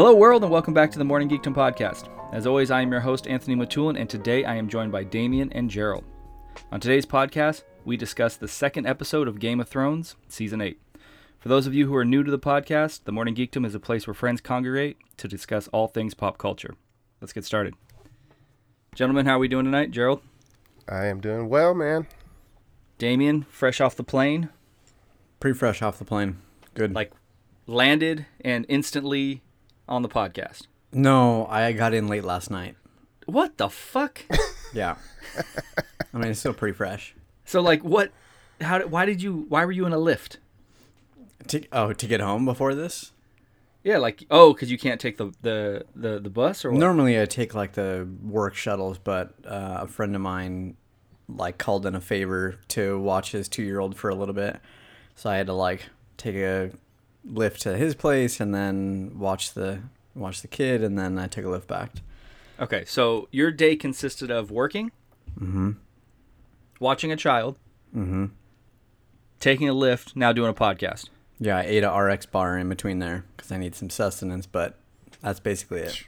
Hello, world, and welcome back to the Morning Geekdom podcast. As always, I am your host, Anthony Matulin, and today I am joined by Damien and Jerald. On today's podcast, we discuss the second episode of Game of Thrones, Season 8. For those of you who are new to the podcast, the Morning Geekdom is a place where friends congregate to discuss all things pop culture. Let's get started. Gentlemen, how are we doing tonight? Jerald? I am doing well, man. Damien, fresh off the plane, Pretty fresh off the plane. Good. like landed and instantly on the podcast. no, I got in late last night. What the fuck? Yeah. I mean, it's still pretty fresh. so, like, what? How? Did, why did you? Why were you in a Lyft? To, oh, to get home before this? Yeah, like oh, because you can't take the the the, the bus or what? Normally, I take like the work shuttles, but uh, a friend of mine like called in a favor to watch his two-year-old for a little bit, so I had to like take a Lyft to his place and then watch the watch the kid, and then I took a Lyft back. Okay, so your day consisted of working, Mm-hmm. watching a child, Mm-hmm. taking a Lyft, now doing a podcast. Yeah, I ate a RXBAR in between there because I need some sustenance, but that's basically it.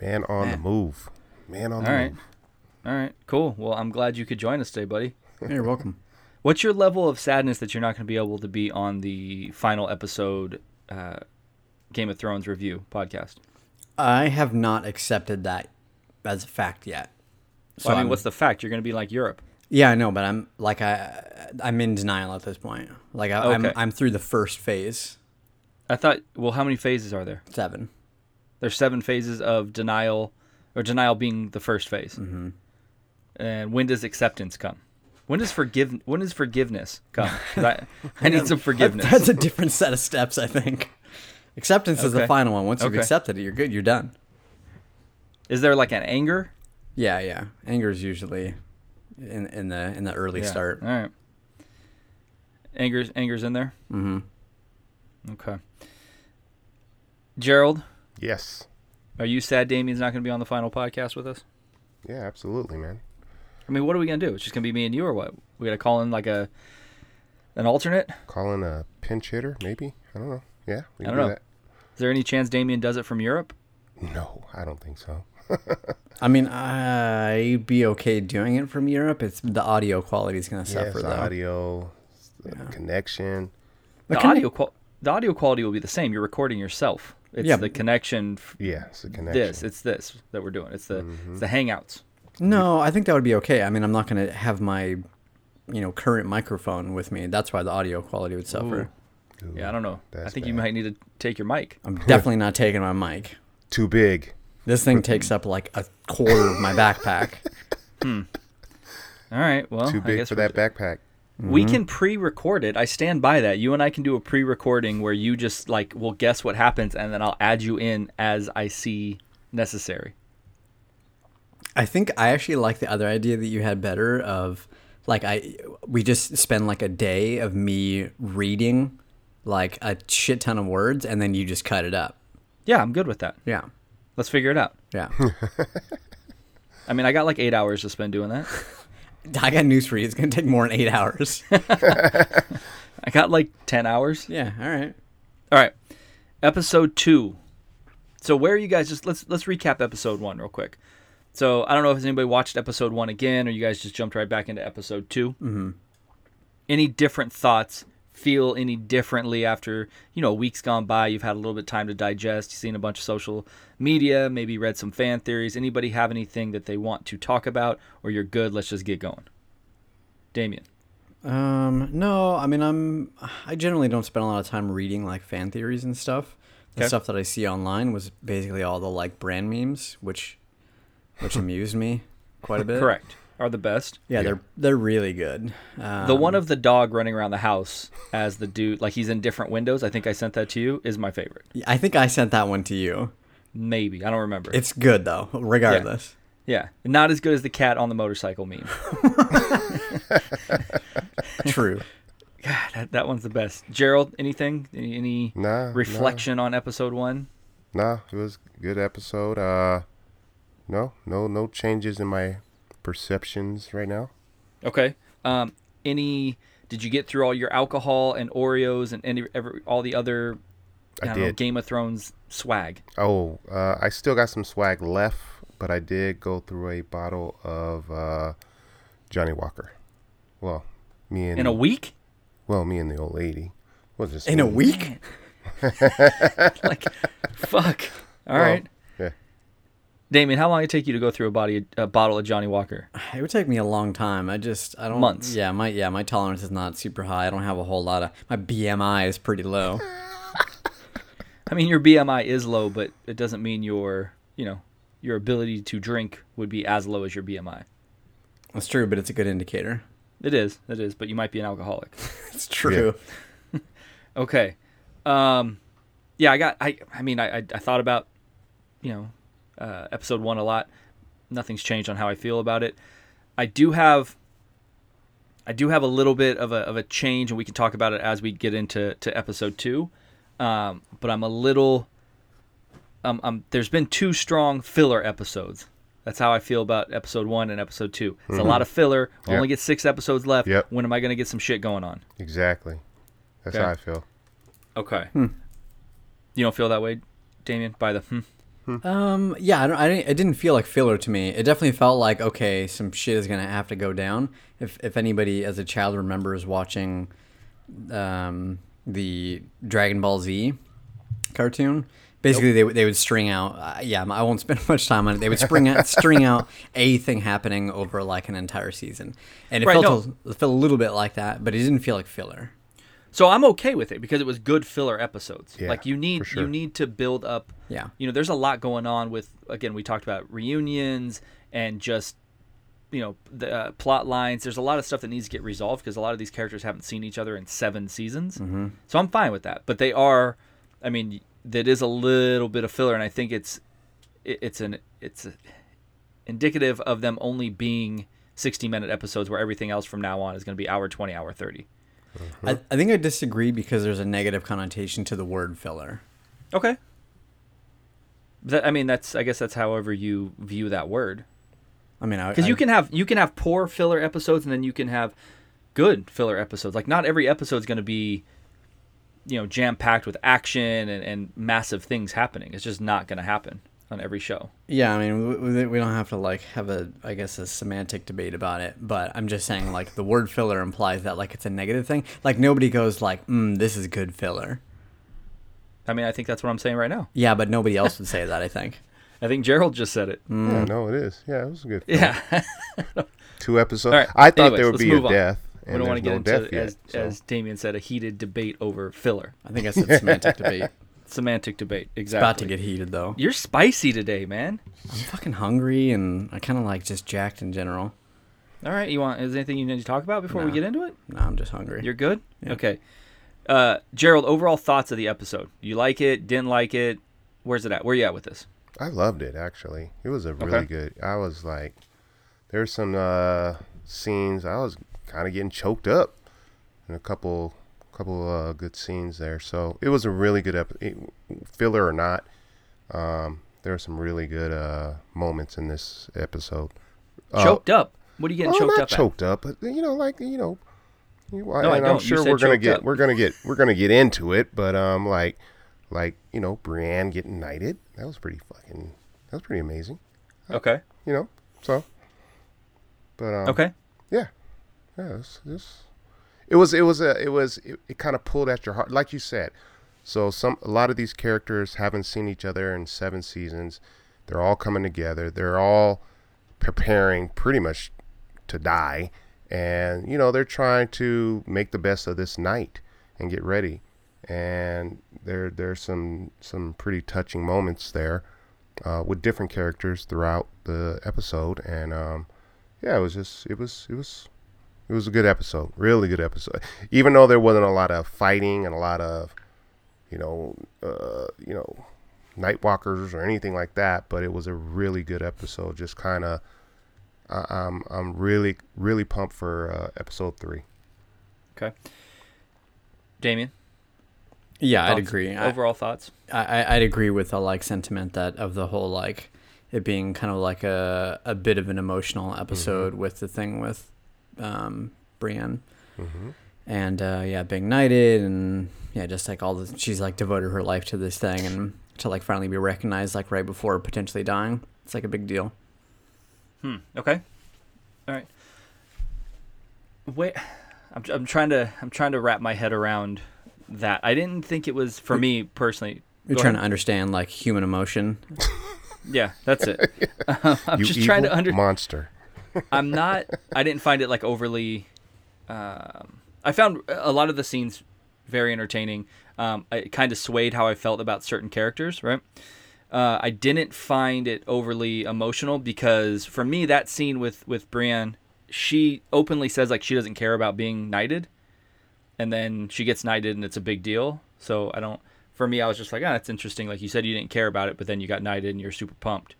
Man on the move. Man on the All right, move. all right, cool. Well, I'm glad you could join us today, buddy. Yeah, you're welcome. What's your level of sadness that you're not going to be able to be on the final episode uh, Game of Thrones review podcast? I have not accepted that as a fact yet. So Well, I mean, I'm- what's the fact? You're going to be like Europe. Yeah, I know, but I'm like I I'm in denial at this point. Like I, Okay. I'm I'm through the first phase, I thought. Well, how many phases are there? seven. There's seven phases of denial, or denial being the first phase. Mm-hmm. And when does acceptance come? When does forgive? When does forgiveness come? 'Cause I, I need some forgiveness. That's a different set of steps, I think. Acceptance is the Okay. final one. Once you've Okay. accepted it, you're good. You're done. Is there like an anger? Yeah, yeah. Anger is usually in in the in the early Yeah. start. All right. Anger's anger's in there. Mm-hmm. Okay. Jerald, Yes. are you sad Damien's not going to be on the final podcast with us? Yeah, absolutely, man. I mean, what are we going to do? It's just going to be me and you, or what? We got to call in like a an alternate. Call in a pinch hitter, maybe? I don't know. Yeah, we I don't do know. Is there any chance Damien does it from Europe? No, I don't think so. I mean, I'd be okay doing it from Europe. It's the audio quality is going to Yeah, suffer it's though. the audio, the Yeah. connection. The, The conne- audio qual- the audio quality will be the same. You're recording yourself. It's Yeah, the connection. f- Yeah, it's the connection. This, it's this that we're doing. It's the Mm-hmm. it's the Hangouts. No, I think that would be okay. I mean, I'm not going to have my, you know, current microphone with me. That's why the audio quality would suffer. Ooh, Yeah, I don't know. I That's think you might need to take your mic. I'm definitely not taking my mic. Too big. This thing takes up like a quarter of my backpack. Hmm. All right. Well, Too I big guess for we're- that backpack. We mm-hmm. can pre-record it. I stand by that. You and I can do a pre-recording where you just like will guess what happens, and then I'll add you in as I see necessary. I think I actually like the other idea that you had better of like I we just spend like a day of me reading like a shit ton of words and then you just cut it up. Yeah, I'm good with that. Yeah. Let's figure it out. Yeah. I mean, I got like eight hours to spend doing that. I got news for you. It's going to take more than 8 hours. I got like ten hours. yeah, all right. All right, episode two. So where are you guys? Just let's let's recap episode one real quick. So I don't know if anybody watched episode one again, or you guys just jumped right back into episode 2 Mm-hmm. Any different thoughts? Feel any differently after you know weeks gone by? You've had a little bit of time to digest. You've seen a bunch of social media, maybe read some fan theories. Anybody have anything that they want to talk about, or you're good? Let's just get going. Damien. Um, no, I mean, I'm I generally don't spend a lot of time reading like fan theories and stuff. The Okay. stuff that I see online was basically all the like Bran memes, which which amused me quite a bit. Correct. Are the best. Yeah, Yeah. they're they're really good. Um, The one of the dog running around the house as the dude, like he's in different windows. I think I sent that to you. Is my favorite. I think I sent that one to you. Maybe I don't remember. It's good though, regardless. yeah, not as good as the cat on the motorcycle meme. True. God, that, that one's the best. Jerald, anything? Any, any Nah, nah. reflection on episode one? Nah, it was a good episode. Uh, no, no, no changes in my perceptions right now. Okay. Um, any? Did you get through all your alcohol and Oreos and any every, all the other? I don't know, did. Game of Thrones swag. Oh, uh, I still got some swag left, but I did go through a bottle of uh, Johnnie Walker. Well, me and In a week? well, me and the old lady. Well, this? In a week? like, fuck. All right, Well, Yeah. Damien, how long did it take you to go through a body a bottle of Johnnie Walker? It would take me a long time. I just I don't Months. Yeah, my yeah, my tolerance is not super high. I don't have a whole lot of my BMI is pretty low. I mean, your BMI is low, but it doesn't mean your you know your ability to drink would be as low as your BMI. That's true, but it's a good indicator. It is, it is, but you might be an alcoholic. It's true. Okay. Um, yeah, I got. I. I mean, I. I, I thought about, you know, uh, episode one a lot. Nothing's changed on how I feel about it. I do have. I do have a little bit of a of a change, and we can talk about it as we get into to episode two. Um, but I'm a little. Um, um, there's been two strong filler episodes. That's how I feel about episode one and episode two. It's a lot of filler. Yep. Only get six episodes left. Yep. When am I going to get some shit going on? Exactly. That's Okay. how I feel. Okay. You don't feel that way, Damien? By the hmm? Um, yeah, I, don't, I didn't. It didn't feel like filler to me. It definitely felt like okay, some shit is gonna have to go down. If if anybody as a child remembers watching, um, the Dragon Ball Z cartoon, basically they would they would string out. Uh, yeah, I won't spend much time on it. They would string out string out a thing happening over like an entire season, and it Right, felt a, it felt a little bit like that, but it didn't feel like filler. So I'm okay with it because it was good filler episodes. Yeah, like you need sure. you need to build up. Yeah. You know, there's a lot going on with again we talked about reunions and just you know the uh, plot lines. There's a lot of stuff that needs to get resolved because a lot of these characters haven't seen each other in seven seasons. Mm-hmm. So I'm fine with that. But they are, I mean, that is a little bit of filler, and I think it's it, it's an it's indicative of them only being 60 minute episodes where everything else from now on is going to be hour 20 hour 30 I, I think I disagree because there's a negative connotation to the word filler. Okay. That, I mean, that's I guess that's however you view that word. I mean, Because you can have you can have poor filler episodes, and then you can have good filler episodes. Like not every episode is going to be, you know, jam packed with action and, and massive things happening. It's just not going to happen on every show. Yeah, I mean, we, we- we don't have to like have a, I guess, a semantic debate about it. But I'm just saying, like, the word filler implies that like it's a negative thing. Like nobody goes like, mm, "This is good filler." I mean, I think that's what I'm saying right now. Yeah, but nobody else would say that. I think. I think Jerald just said it. Yeah, no, it is. Yeah, it was a good. film. Yeah. Two episodes. All right, I thought anyways, there would be a on. death. we don't want to get no into, death yet, as, so- as Damien said, a heated debate over filler. I think I said semantic debate. Semantic debate. Exactly. about to get heated though. You're spicy today, man. I'm fucking hungry and I kind of like just jacked in general. All right, you want? Is there anything you need to talk about before we get into it? No, I'm just hungry. You're good. Yeah. Okay. Uh, Jerald, overall thoughts of the episode? You like it? Didn't like it? Where's it at? Where you at with this? I loved it actually. It was a really Okay. good. I was like, there's some uh, scenes I was kind of getting choked up, and a couple, couple uh, good scenes there. So it was a really good episode, filler or not. Um, there were some really good uh, moments in this episode. Uh, choked up. What are you getting well, choked not up choked up, but you know, like you know, you, I and I'm sure we're gonna get up. we're gonna get we're gonna get into it, but um, like like you know, Brienne getting knighted, that was pretty fucking that was pretty amazing, at? Okay. you know. So, but um, Okay. yeah, yeah, it was, it was it was a it was it, it kind of pulled at your heart, like you said. So some a lot of these characters haven't seen each other in seven seasons. They're all coming together. They're all preparing pretty much to die, and you know they're trying to make the best of this night and get ready. And there there's some some pretty touching moments there uh, with different characters throughout the episode, and um, yeah, it was just it was it was it was a good episode, really good episode. Even though there wasn't a lot of fighting and a lot of you know uh, you know Nightwalkers or anything like that, but it was a really good episode. Just kind of I'm I'm really really pumped for uh, episode three. Okay. Damien. Yeah, I'd Thoughts- agree. I, Overall thoughts? I, I- I'd agree with the like sentiment that of the whole like it being kind of like a, a bit of an emotional episode with the thing with um, Brienne hmm and uh, yeah being knighted and yeah just like all the she's like devoted her life to this thing and to like finally be recognized like right before potentially dying it's like a big deal Hmm. Okay. All right. Wait, I'm, I'm trying to I'm trying to wrap my head around that. I didn't think it was for me personally. you're trying ahead. to understand like human emotion Yeah, that's it. I'm you just trying to evil under. monster. I'm not. I didn't find it like overly. Um, I found a lot of the scenes very entertaining. Um, it kind of swayed how I felt about certain characters. Right. Uh, I didn't find it overly emotional because for me that scene with with Brienne, she openly says like she doesn't care about being knighted, and then she gets knighted and it's a big deal. So I don't. For me, I was just like, ah, that's interesting. Like you said, you didn't care about it, but then you got knighted and you're super pumped.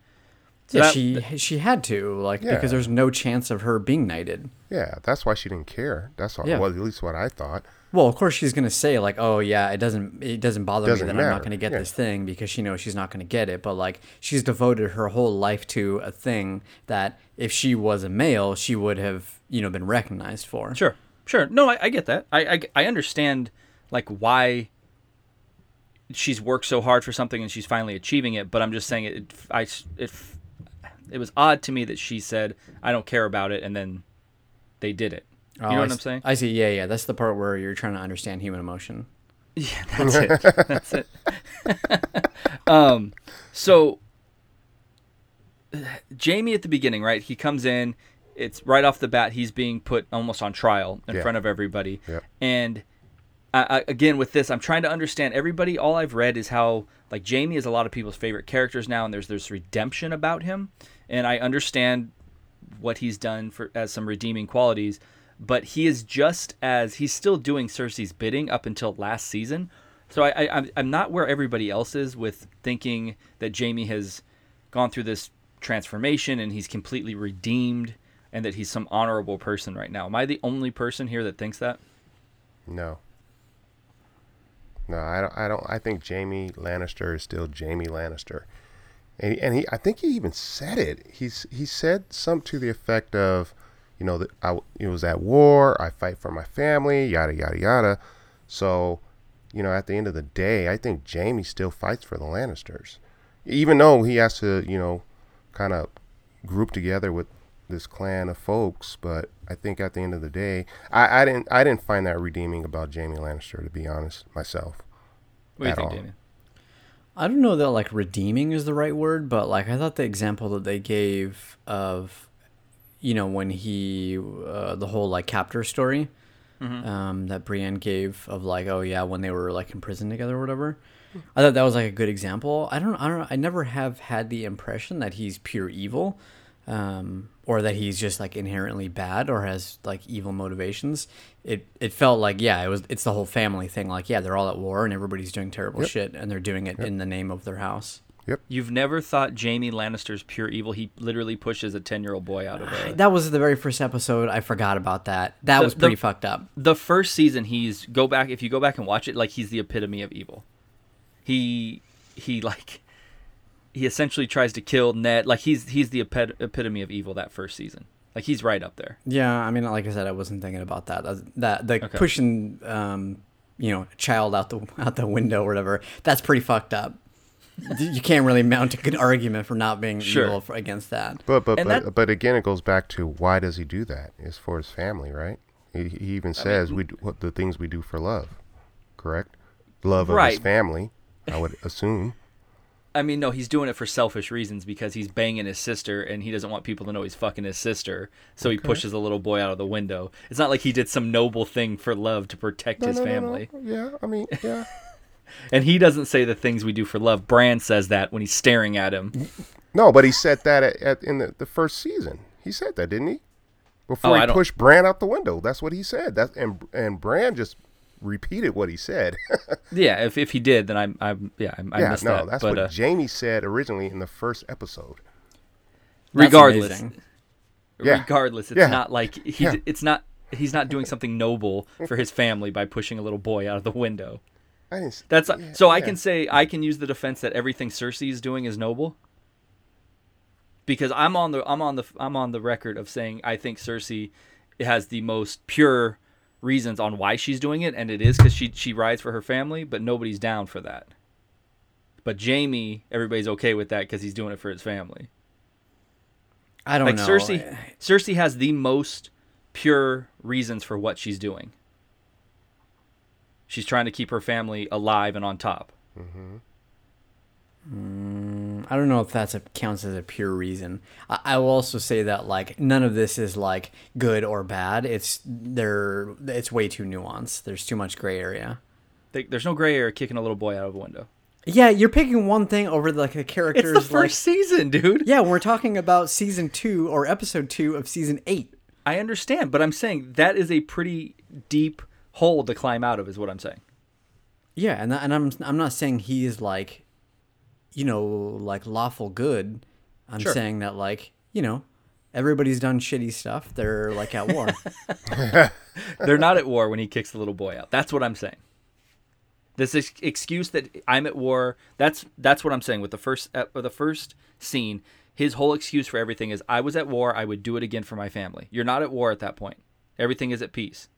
So yeah that- she she had to like Yeah. because there's no chance of her being knighted Yeah, that's why she didn't care. That's all, Yeah. well, at least what I thought. Well, of course she's gonna say like, "Oh yeah, it doesn't it doesn't bother Doesn't me that I'm not gonna get yeah. this thing because she knows she's not gonna get it." But like, she's devoted her whole life to a thing that if she was a male, she would have you know been recognized for. Sure, sure. No, I, I get that. I, I I understand like why she's worked so hard for something and she's finally achieving it. But I'm just saying it. it I it it was odd to me that she said I don't care about it and then they did it. You Oh, know I what I'm saying? I see. Yeah, yeah. That's the part where you're trying to understand human emotion. Yeah, that's it. That's it. um, so Jaime at the beginning, right? He comes in. It's right off the bat. He's being put almost on trial in Yeah. front of everybody. Yep. And I, I, again, with this, I'm trying to understand everybody. All I've read is how like Jaime is a lot of people's favorite characters now, and there's there's redemption about him, and I understand what he's done for as some redeeming qualities, but he is just as he's still doing Cersei's bidding up until last season. So I, I I'm- not where everybody else is with thinking that Jaime has gone through this transformation and he's completely redeemed and that he's some honorable person right now. Am I the only person here that thinks that? No. No, I don't. I don't. I think Jaime Lannister is still Jaime Lannister, and he, and he. I think he even said it. He's he said something to the effect of, you know, that I it was at war. I fight for my family. Yada yada yada. So, you know, at the end of the day, I think Jaime still fights for the Lannisters, even though he has to, you know, kind of group together with this clan of folks. But I think at the end of the day, I, I didn't I didn't find that redeeming about Jaime Lannister to be honest myself. What do you think, all. Damien? I don't know that like redeeming is the right word, but like I thought the example that they gave of, you know, when he uh, the whole like captor story, um, that Brienne gave of like, oh yeah, when they were like in prison together or whatever. I thought that was like a good example. I don't, I don't, I never have had the impression that he's pure evil, um, or that he's just like inherently bad or has like evil motivations. It, it felt like yeah, it was. It's the whole family thing. Like yeah, they're all at war and everybody's doing terrible Yep. shit, and they're doing it in the name of their house. Yep. You've never thought Jaime Lannister's pure evil. He literally pushes a 10 year old boy out of a. That was the very first episode. I forgot about that. That The- was pretty the- fucked up. the first season he's go back if you go back and watch it like he's the epitome of evil he he like he essentially tries to kill ned like he's he's the epit- epitome of evil that first season like he's right up there Yeah, I mean, like I said, I wasn't thinking about that. That, that the Okay. pushing, um, you know, a child out the out the window or whatever. That's pretty fucked up. you can't really mount a good argument for not being Sure. evil for, against that. But but And but, that- but again, it goes back to why does he do that? It's for his family, right? He, he even says we do, what the things we do for love, correct? Love of Right. his family, I would assume. I mean no he's doing it for selfish reasons because he's banging his sister and he doesn't want people to know he's fucking his sister so he pushes a little boy out of the window it's not like he did some noble thing for love to protect No, his no, no, no. family Yeah, I mean, yeah. and he doesn't say the things we do for love bran says that when he's staring at him No, but he said that at, at in the, the first season. He said that, didn't he? Before Oh, he pushed Bran out the window. That's what he said. That and and Bran just repeated what he said. yeah if, if he did then i'm i'm yeah i, I yeah, missed no, that that's but what uh, Jaime said originally in the first episode. Regardless amazing. Yeah. regardless it's Yeah. not like he Yeah. it's not he's not doing something noble for his family by pushing a little boy out of the window I didn't. s- That's yeah, so I can say I can use the defense that everything Cersei is doing is noble. Because I'm on the I'm on the I'm on the record of saying I think Cersei has the most pure reasons on why she's doing it, and it is because she she rides for her family, but nobody's down for that. But Jaime, everybody's okay with that because he's doing it for his family. I don't Like know. Cersei, Cersei has the most pure reasons for what she's doing. She's trying to keep her family alive and on top. Mm-hmm. Mm, I don't know if that's a counts as a pure reason. I, I will also say that like none of this is like good or bad. It's they're it's way too nuanced. There's too much gray area. They, there's no gray area kicking a little boy out of a window. Yeah, you're picking one thing over like the It's characters. the first like, season, dude. yeah, we're talking about season two or episode two of season eight. I understand, but I'm saying that is a pretty deep hole to climb out of, is what I'm saying. Yeah, and and I'm I'm not saying he is like, you know, like lawful good. I'm Sure. saying that like you know, everybody's done shitty stuff. They're like at war. They're not at war when he kicks the little boy out. That's what I'm saying. This ex- excuse that I'm at war. That's that's what I'm saying with the first uh, ep- the first scene. His whole excuse for everything is I was at war. I would do it again for my family. You're not at war at that point. Everything is at peace.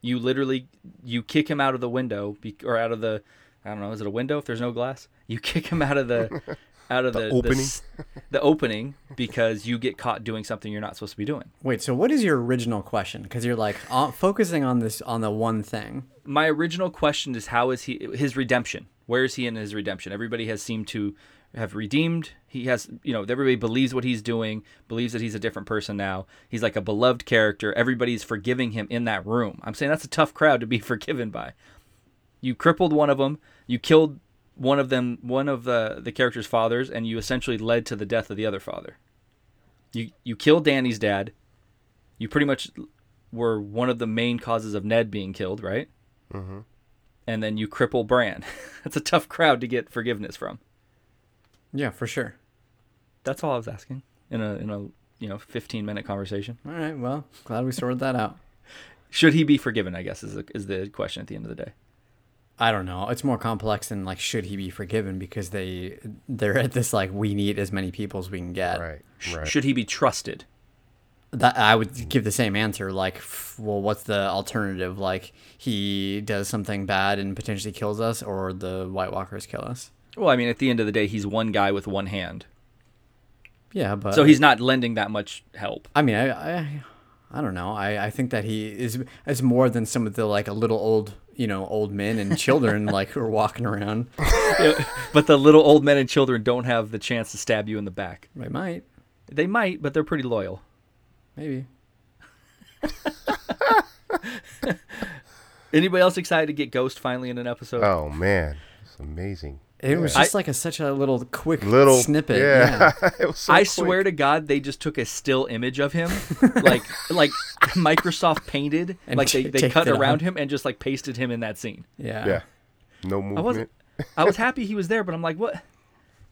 You literally you kick him out of the window be- or out of the I don't know is it a window if there's no glass? You kick him out of the out of the, opening? s- the opening because you get caught doing something you're not supposed to be doing. Wait, so what is your original question? Because you're like uh, focusing on this on the one thing. my original question is how is he his redemption where is he in his redemption everybody has seemed to have redeemed he has you know everybody believes what he's doing believes that he's a different person now he's like a beloved character everybody's forgiving him in that room i'm saying that's a tough crowd to be forgiven by you crippled one of them you killed one of them one of the the character's fathers and you essentially led to the death of the other father you you killed Dany's dad you pretty much were one of the main causes of ned being killed right mm-hmm. and then you cripple Bran. That's a tough crowd to get forgiveness from. Yeah, for sure. That's all I was asking in a in a you know 15 minute conversation. All right, well, glad we sorted that out. Should he be forgiven? I guess is the, is the question at the end of the day. I don't know. It's more complex than like should he be forgiven because they they're at this like we need as many people as we can get. Right. Right. Should he be trusted? That I would give the same answer. Like, f- well, what's the alternative? Like, he does something bad and potentially kills us, or the White Walkers kill us. Well, I mean, at the end of the day, he's one guy with one hand, Yeah, but so he's not lending that much help. I mean, I, I, I don't know. I, I think that he is is more than some of the like a little old, you know, old men and children like who are walking around. but the little old men and children don't have the chance to stab you in the back. They might, They might, but they're pretty loyal. maybe. Anybody else excited to get Ghost finally in an episode? Oh man, it's amazing. It was I- just like a such a little quick Little snippet. Yeah. Yeah. it was so I quick. swear to God, they just took a still image of him, like like Microsoft painted, And like they, they cut around on. him and just like pasted him in that scene. Yeah. Yeah. No I movement. wasn't. I was happy he was there, but I'm like, what?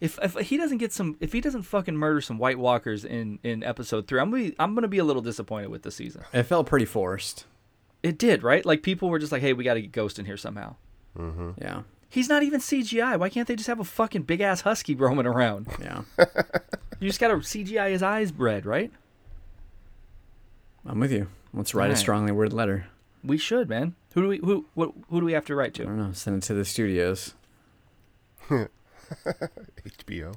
If if he doesn't get some, if he doesn't fucking murder some White Walkers in in episode three, I'm gonna be, I'm gonna be a little disappointed with the season. It felt pretty forced. It did, right? Like people were just like, hey, we got to get Ghost in here somehow. Mm-hmm. Yeah. He's not even CGI. Why can't they just have a fucking big ass husky roaming around? Yeah. You just gotta CGI his eyes red, right? I'm with you. Let's write Alright. a strongly worded letter. We should, man. Who do we who what who do we have to write to? I don't know. Send it to the studios. HBO.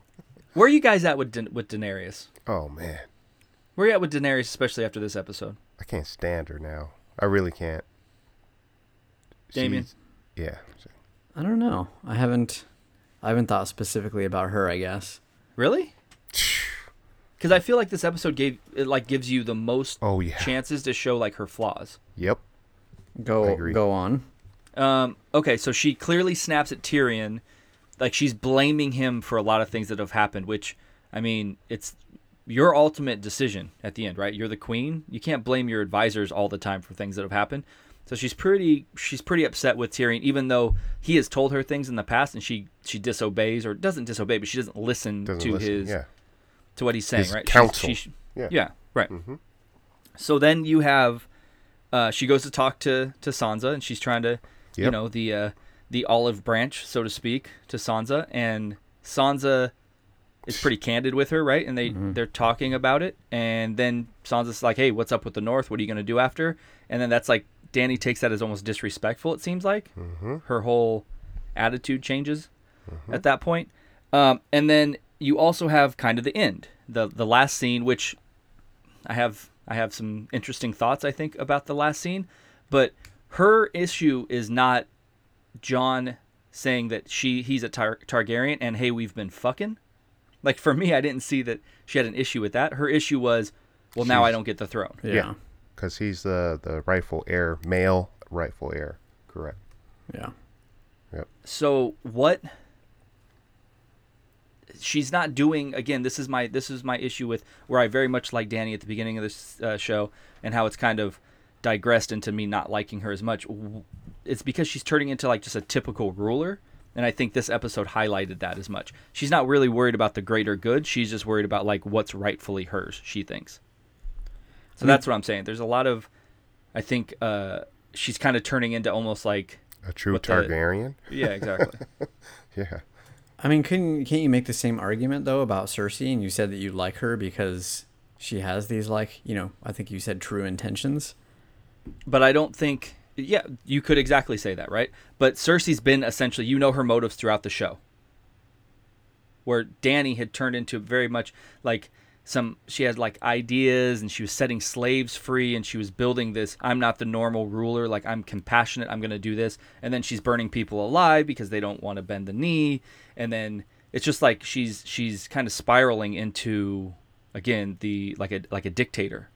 Where are you guys at with Da- with Daenerys? Oh man, Where are you at with Daenerys, especially after this episode? I can't stand her now. I really can't. Damien? She's- Yeah. I don't know. I haven't. I haven't thought specifically about her. I guess. Really? Because I feel like this episode gave it like gives you the most Oh yeah. chances to show like her flaws. Yep. Go. I. Go on. Um, okay, so she clearly snaps at Tyrion, like she's blaming him for a lot of things that have happened. Which, I mean, it's your ultimate decision at the end, right? You're the queen. You can't blame your advisors all the time for things that have happened. So she's pretty she's pretty upset with Tyrion, even though he has told her things in the past, and she she disobeys or doesn't disobey, but she doesn't listen Doesn't to listen. his Yeah. to what he's saying, His right? counsel. She's, she's, Yeah. yeah, right. Mhm. So then you have, uh, she goes to talk to to Sansa, and she's trying to you know, the uh, the olive branch, so to speak, to Sansa, and Sansa is pretty candid with her, right? And they they're talking about it, and then Sansa's like, "Hey, what's up with the North? What are you gonna do after?" And then that's like Dany takes that as almost disrespectful. It seems like her whole attitude changes at that point. Um, and then you also have kind of the end, the the last scene, which I have I have some interesting thoughts I think about the last scene, but her issue is not Jon saying that she he's a Tar- Targaryen and hey we've been fucking. Like for me, I didn't see that she had an issue with that. Her issue was, well, now I don't get the throne. Yeah. Yeah. Because he's the the rightful heir, male rightful heir. Correct. Yeah. Yep. So what? She's not doing again. This is my this is my issue with where I very much like Dany at the beginning of this uh, show and how it's kind of digressed into me not liking her as much. It's because she's turning into like just a typical ruler, and I think this episode highlighted that as much. She's not really worried about the greater good. She's just worried about like what's rightfully hers. She thinks. So I mean- that's what I'm saying. There's a lot of, I think uh, she's kind of turning into almost like A true What the- Targaryen. yeah exactly. Yeah. I mean, couldn't can't you make the same argument though about Cersei? And you said that you like her because she has these like you know I think you said true intentions. but I don't think. Yeah, you could exactly say that, right? But Cersei's been essentially, you know, her motives throughout the show. Where Dany had turned into very much like some, she had like ideas and she was setting slaves free and she was building this. I'm not the normal ruler. Like, I'm compassionate. I'm going to do this. And then she's burning people alive because they don't want to bend the knee. And then it's just like she's, she's kind of spiraling into, again, the, like a, like a dictator.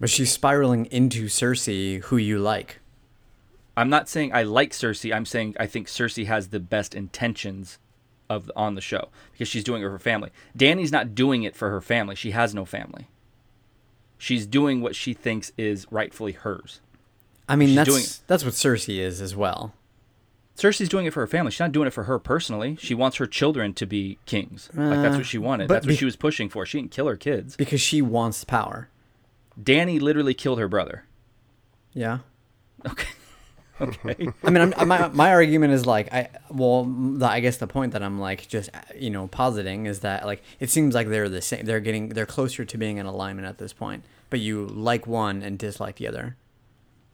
But she's spiraling into Cersei, who you like. I'm not saying I like Cersei. I'm saying I think Cersei has the best intentions of on the show because she's doing it for her family. Dany's not doing it for her family. She has no family. She's doing what she thinks is rightfully hers. I mean, She's that's doing that's what Cersei is as well. Cersei's doing it for her family. She's not doing it for her personally. She wants her children to be kings. like that's Uh, what she wanted. That's what be- she was pushing for. She didn't kill her kids. Because she wants power. Dany literally killed her brother. Yeah. Okay. Okay. I mean, I'm, my my argument is like I well, the, I guess the point that I'm like just you know positing is that like it seems like they're the same. They're getting they're closer to being in alignment at this point. But you like one and dislike the other.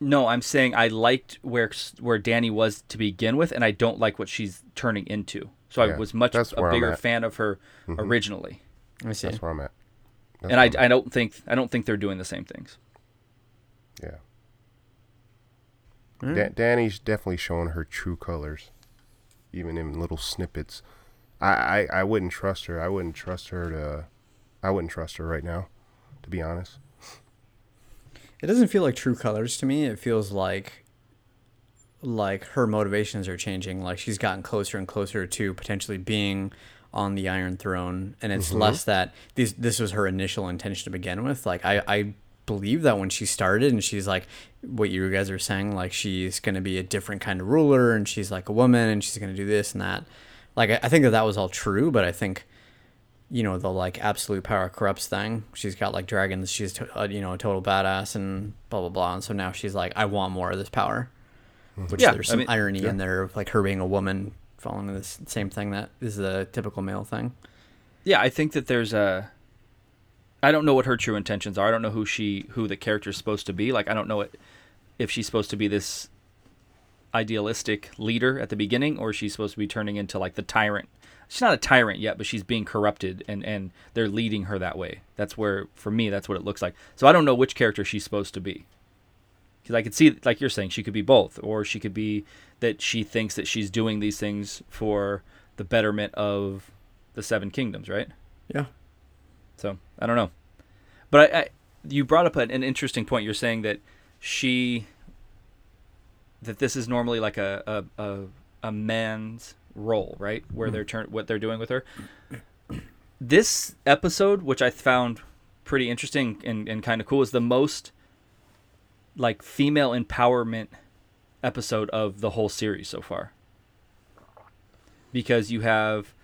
No, I'm saying I liked where where Dany was to begin with, and I don't like what she's turning into. So I was much a bigger fan of her mm-hmm. originally, I see. That's where I'm at. That's and I, I don't think I don't think they're doing the same things. yeah. Alright. Da- Dany's definitely showing her true colors, even in little snippets. I, I, I wouldn't trust her. I wouldn't trust her to. I wouldn't trust her right now, to be honest. It doesn't feel like true colors to me. It feels like like her motivations are changing. Like she's gotten closer and closer to potentially being on the Iron Throne, and it's mm-hmm. less that this this was her initial intention to begin with. Like I I believe that when she started, and she's like what you guys are saying, like she's gonna be a different kind of ruler, and she's like a woman, and she's gonna do this and that. Like I, I think that that was all true, but I think you know the like absolute power corrupts thing. She's got like dragons. She's to, uh, you know a total badass and blah blah blah. And so now she's like, I want more of this power. Which Yeah, there's I some mean- irony in there of like her being a woman following this same thing that is the typical male thing. Yeah, I think that there's a. I don't know what her true intentions are. I don't know who she who the character's supposed to be. Like I don't know it, if she's supposed to be this idealistic leader at the beginning, or she's supposed to be turning into like the tyrant. She's not a tyrant yet, but she's being corrupted, and and they're leading her that way. That's where, for me, that's what it looks like. So I don't know which character she's supposed to be. Because I could see, like you're saying, she could be both, or she could be that she thinks that she's doing these things for the betterment of the Seven Kingdoms, right? Yeah. So I don't know, but I, I you brought up an, an interesting point. You're saying that she that this is normally like a a, a, a man's role, right? Where hmm. they're turn what they're doing with her. This episode, which I found pretty interesting and, and kind of cool, is the most like female empowerment episode of the whole series so far. Because you have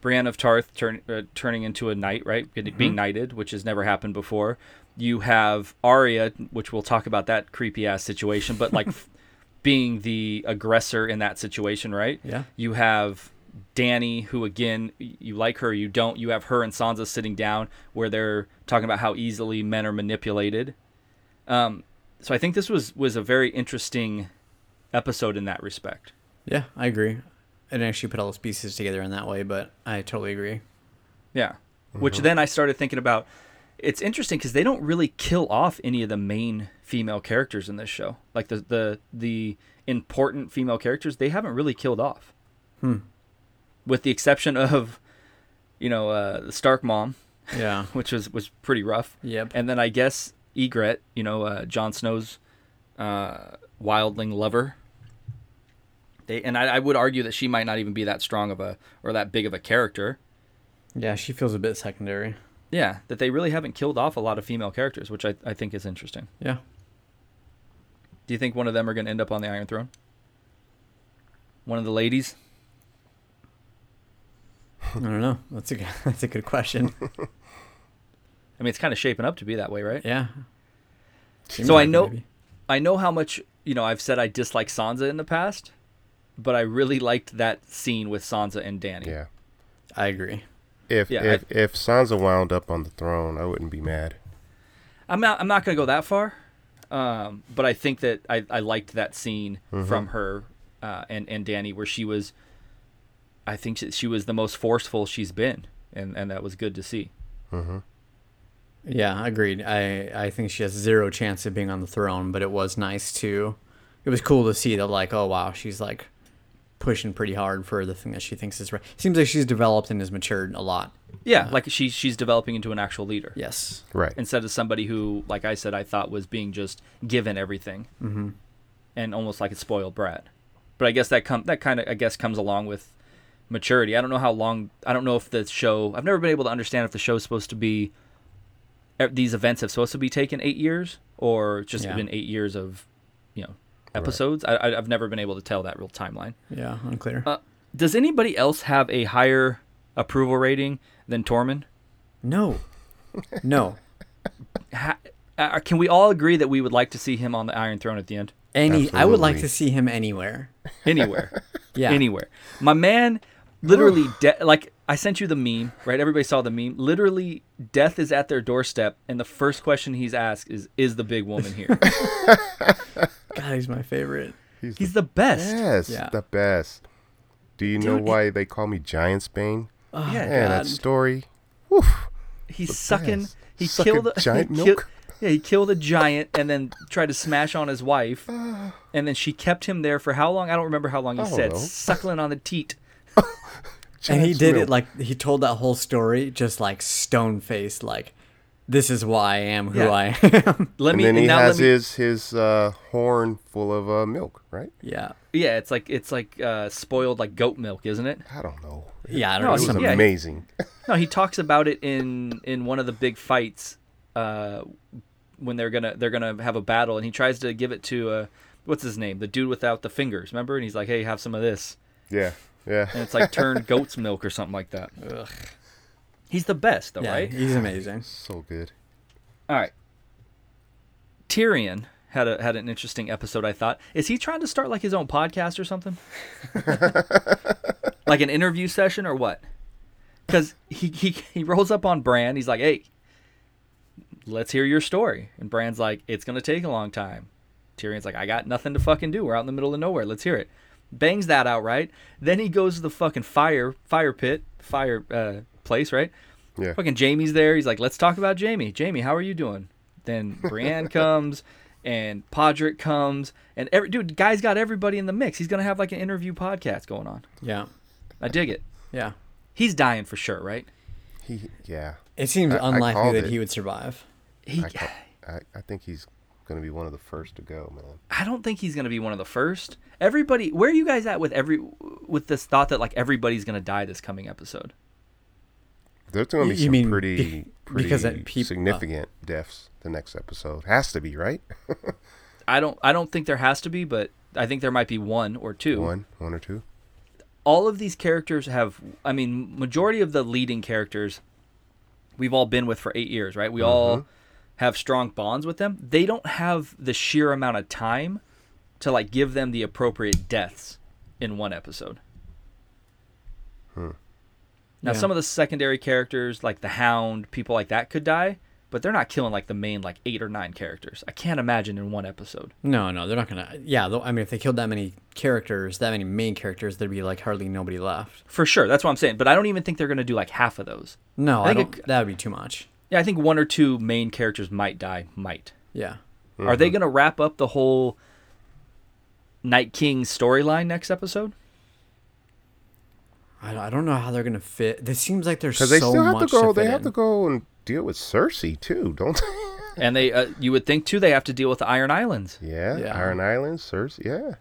Brienne of Tarth turn, uh, turning into a knight, right? Getting- Being knighted, which has never happened before. You have Arya, which we'll talk about that creepy ass situation, but like being the aggressor in that situation, right? Yeah. You have Dany, who again, you like her, you don't. You have her and Sansa sitting down where they're talking about how easily men are manipulated. Um, so I think this was was a very interesting episode in that respect. Yeah, I agree. I didn't actually put all those pieces together in that way, but I totally agree. Yeah. Which then I started thinking about. It's interesting because they don't really kill off any of the main female characters in this show. Like the the the important female characters, they haven't really killed off. Hmm. With the exception of, you know, uh, the Stark mom, Yeah. which was was pretty rough. Yep. And then I guess Ygritte, you know, uh, Jon Snow's uh, wildling lover. They and I, I would argue that she might not even be that strong of a or that big of a character. Yeah, she feels a bit secondary. Yeah, that they really haven't killed off a lot of female characters, which I, I think is interesting. Yeah. Do you think one of them are going to end up on the Iron Throne? One of the ladies? I don't know. That's a good, that's a good question. I mean, it's kind of shaping up to be that way, right? Yeah. So I like it, know, maybe. I know how much you know. I've said I dislike Sansa in the past, but I really liked that scene with Sansa and Dany. Yeah. I agree. If Yeah, if if Sansa wound up on the throne, I wouldn't be mad. I'm not. I'm not going to go that far, um, but I think that I, I liked that scene Mm-hmm. from her uh, and and Dany where she was. I think she, she was the most forceful she's been, and and that was good to see. Mm-hmm. Yeah, agreed. I I think she has zero chance of being on the throne, but it was nice to. It was cool to see that, like, oh wow, she's like pushing pretty hard for the thing that she thinks is right. Seems like she's developed and has matured a lot. Yeah, like she she's developing into an actual leader. Yes. Right. instead of somebody who, like I said, I thought was being just given everything, Mm-hmm. and almost like a spoiled brat. But I guess that come that kind of I guess comes along with maturity. I don't know how long. I don't know if the show. I've never been able to understand if the show's supposed to be. eh, These events have supposed to be taken eight years, or just Yeah. been eight years of, you know, episodes. I, I, I've never been able to tell that real timeline. Yeah, unclear. Uh, Does anybody else have a higher approval rating than Tormund? no. No. Ha- uh, can we all agree that we would like to see him on the Iron Throne at the end? Any I would like to see him anywhere. Anywhere. Yeah. Anywhere. My man literally de- like I sent you the meme, right? Everybody saw the meme. Literally death is at their doorstep and the first question he's asked is is the big woman here? God, he's my favorite. he's the best. yes, Yeah. the best. Do you know Dude, it- why they call me Giantsbane? Oh, Yeah, Man, God. that story. Woof. He's sucking best. he Sucking killed a, giant he kill- milk. yeah, he killed a giant and then tried to smash on his wife. And then she kept him there for how long? I don't remember how long he said. know. Suckling on the teat. and he did milk. it like he told that whole story just like stone faced like this is why I am who Yeah. I am. Let and me then he now has me, his his uh, horn full of uh, milk, right? yeah. Yeah, it's like it's like uh, spoiled like goat milk, isn't it? I don't know. Yeah, I don't It know. was some- yeah, he- amazing. No, he talks about it in in one of the big fights uh, when they're gonna they're gonna have a battle, and he tries to give it to uh, what's his name, the dude without the fingers, remember? And he's like, "Hey, have some of this," yeah, yeah. and it's like turned goat's milk or something like that. Ugh. He's the best, though, Yeah, right? he's amazing. so good. All right. Tyrion had a had an interesting episode. I thought, is he trying to start like his own podcast or something, like an interview session or what? Because he, he he rolls up on Bran. He's like, "Hey, let's hear your story." And Bran's like, "It's gonna take a long time." Tyrion's like, "I got nothing to fucking do. We're out in the middle of nowhere. Let's hear it." Bangs that out right. Then he goes to the fucking fire fire pit fire uh, place right. Yeah. Fucking Jaime's there. He's like, let's talk about Jaime. Jaime, how are you doing? Then Brienne comes and Podrick comes and every dude, guy's got everybody in the mix. He's gonna have like an interview podcast going on. Yeah. I dig it. Yeah. He's dying for sure, right? He, yeah. It seems I- I unlikely called that it. he would survive. He, I, I, I think he's going to be one of the first to go, man. I don't think he's gonna be one of the first. Everybody, where are you guys at with every with this thought that like everybody's gonna die this coming episode? There's going to be You some mean pretty, be- pretty because that peop- uh, significant deaths the next episode. Has to be, right? I don't I don't think there has to be, but I think there might be one or two. One, one or two. all of these characters have i mean majority of the leading characters we've all been with for eight years right we all have strong bonds with them they don't have the sheer amount of time to like give them the appropriate deaths in one episode. Now, Yeah. some of the secondary characters, like the Hound, people like that, could die, but they're not killing like the main like eight or nine characters. I can't imagine in one episode. No, no, they're not gonna. Yeah, I mean, if they killed that many characters, that many main characters, there'd be like hardly nobody left. For sure, that's what I'm saying. But I don't even think they're gonna do like half of those. No, I I, think don't. that would be too much. Yeah, I think one or two main characters might die. Might. Yeah. Are they gonna wrap up the whole Night King storyline next episode? I, I don't know how they're gonna fit. This seems like there's so Because they still have to much go. fit they have in. to go and deal with Cersei too, don't they? And they, uh, you would think too, they have to deal with the Iron Islands. yeah, Yeah. Iron Islands, Cersei. Yeah.